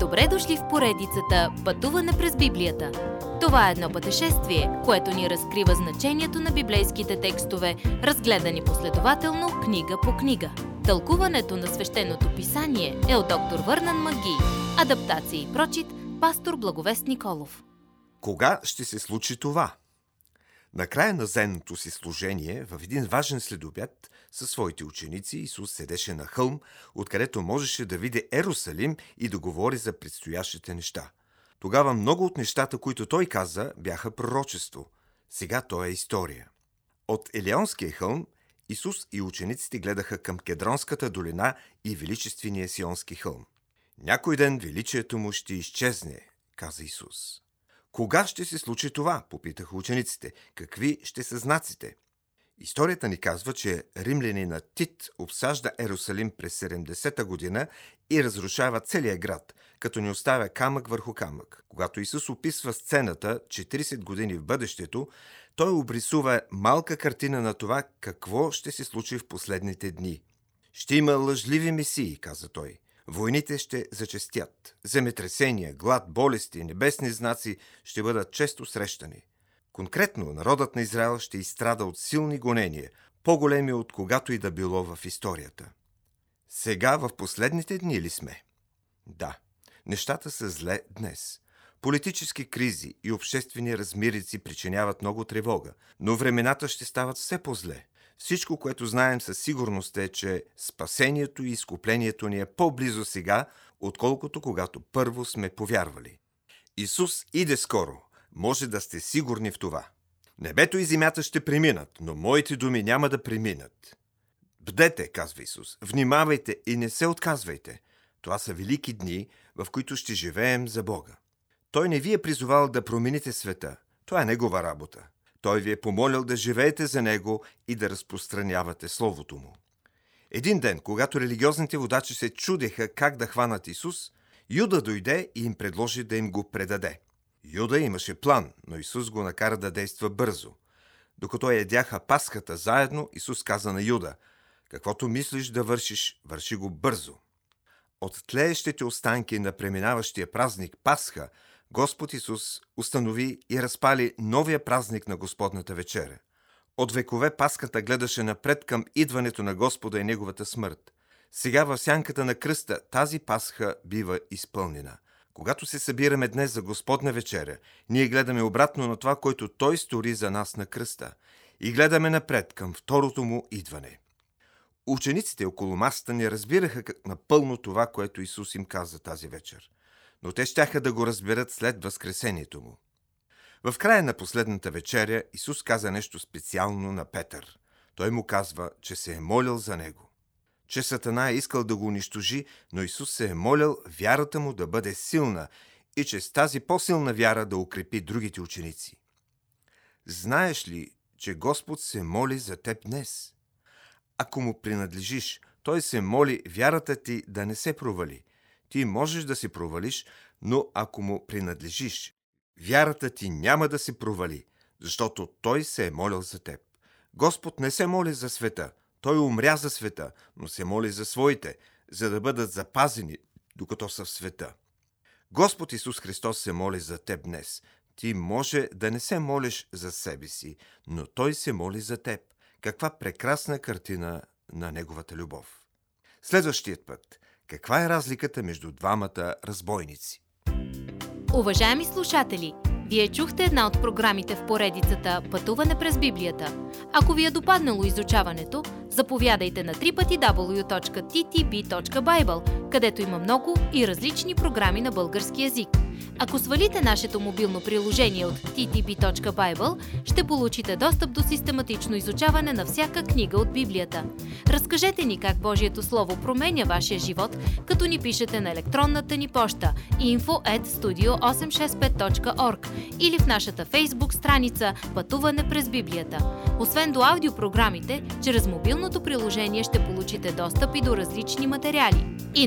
Добре дошли в поредицата Пътуване през Библията. Това е едно пътешествие, което ни разкрива значението на библейските текстове, разгледани последователно книга по книга. Тълкуването на свещеното писание е от доктор Върнан Маги. Адаптация и прочит, пастор Благовест Николов. Кога ще се случи това? Накрая на зенното си служение, в един важен следобед, със своите ученици, Исус седеше на хълм, откъдето можеше да види Ерусалим и да говори за предстоящите неща. Тогава много от нещата, които той каза, бяха пророчество. Сега то е история. От Елеонския хълм Исус и учениците гледаха към Кедронската долина и величествения Сионски хълм. Някой ден величието му ще изчезне, каза Исус. Кога ще се случи това? попитаха учениците. Какви ще са знаците? Историята ни казва, че римлянина Тит обсажда Ерусалим през 70-та година и разрушава целия град, като ни оставя камък върху камък. Когато Исус описва сцената 40 години в бъдещето, той обрисува малка картина на това какво ще се случи в последните дни. Ще има лъжливи месии, каза той. Войните ще зачестят. Земетресения, глад, болести, небесни знаци ще бъдат често срещани. Конкретно, народът на Израел ще изстрада от силни гонения, по-големи от когато и да било в историята. Сега в последните дни ли сме? Да, нещата са зле днес. Политически кризи и обществени размирици причиняват много тревога, но времената ще стават все по-зле. Всичко, което знаем със сигурност е, че спасението и изкуплението ни е по-близо сега, отколкото когато първо сме повярвали. Исус иде скоро. Може да сте сигурни в това. Небето и земята ще преминат, но моите думи няма да преминат. Бдете, казва Исус, внимавайте и не се отказвайте. Това са велики дни, в които ще живеем за Бога. Той не ви е призовал да промените света. Това е Негова работа. Той ви е помолил да живеете за Него и да разпространявате Словото Му. Един ден, когато религиозните водачи се чудеха как да хванат Исус, Юда дойде и им предложи да им го предаде. Юда имаше план, но Исус го накара да действа бързо. Докато ядяха пасхата заедно, Исус каза на Юда, каквото мислиш да вършиш, върши го бързо. От тлеещите останки на преминаващия празник Пасха – Господ Исус установи и разпали новия празник на Господната вечеря. От векове Паската гледаше напред към идването на Господа и Неговата смърт. Сега в сянката на кръста тази Пасха бива изпълнена. Когато се събираме днес за Господна вечеря, ние гледаме обратно на това, което Той стори за нас на кръста и гледаме напред към второто му идване. Учениците около масата не разбираха напълно това, което Исус им каза тази вечер но те щяха да го разберат след възкресението му. В края на последната вечеря Исус каза нещо специално на Петър. Той му казва, че се е молил за него. Че Сатана е искал да го унищожи, но Исус се е молил вярата му да бъде силна и че с тази по-силна вяра да укрепи другите ученици. Знаеш ли, че Господ се моли за теб днес? Ако му принадлежиш, той се моли вярата ти да не се провали – ти можеш да се провалиш, но ако му принадлежиш, вярата ти няма да се провали, защото той се е молил за теб. Господ не се моли за света, той умря за света, но се моли за своите, за да бъдат запазени, докато са в света. Господ Исус Христос се моли за теб днес. Ти може да не се молиш за себе си, но Той се моли за теб. Каква прекрасна картина на Неговата любов. Следващият път каква е разликата между двамата разбойници? Уважаеми слушатели, вие чухте една от програмите в поредицата Пътуване през Библията. Ако ви е допаднало изучаването, заповядайте на www.ttb.bible, където има много и различни програми на български язик. Ако свалите нашето мобилно приложение от ttb.bible, ще получите достъп до систематично изучаване на всяка книга от Библията. Разкажете ни как Божието Слово променя вашия живот, като ни пишете на електронната ни поща info at studio865.org или в нашата фейсбук страница Пътуване през Библията. Освен до аудиопрограмите, чрез мобилното приложение ще получите достъп и до различни материали. И